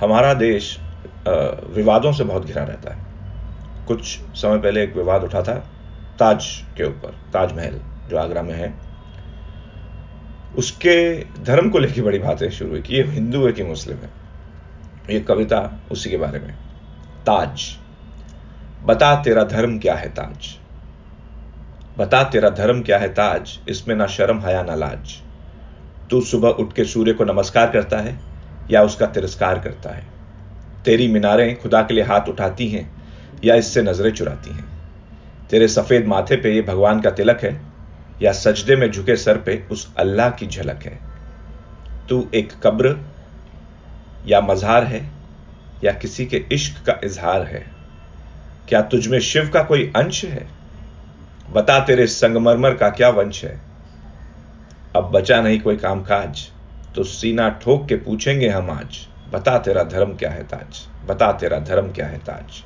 हमारा देश विवादों से बहुत घिरा रहता है। कुछ समय पहले एक विवाद उठा था, ताज के ऊपर, ताजमहल, जो आगरा में है। उसके धर्म को लेकर बड़ी बातें शुरू हुई कि ये हिंदू है कि मुस्लिम है। ये कविता उसी के बारे में। ताज, बता तेरा धर्म क्या है ताज? बता तेरा धर्म क्या है ताज? इसमें ना शर्म हया ना लाज। तू सुबह उठ के सूर्य को नमस्कार करता है या उसका तिरस्कार करता है। तेरी मीनारें खुदा के लिए हाथ उठाती हैं या इससे नज़रें चुराती हैं। तेरे सफ़ेद माथे पे ये भगवान का तिलक है या सजदे में झुके सर पे उस अल्लाह की झलक है। तू एक कब्र या मजहार है या किसी के इश्क का इजहार है। क्या तुझमें शिव का कोई अंश है? बता तेरे संगमरमर का क्या वंश है? अब बचा नहीं कोई कामकाज। तो सीना ठोक के पूछेंगे हम आज, बता तेरा धर्म क्या है ताज, बता तेरा धर्म क्या है ताज।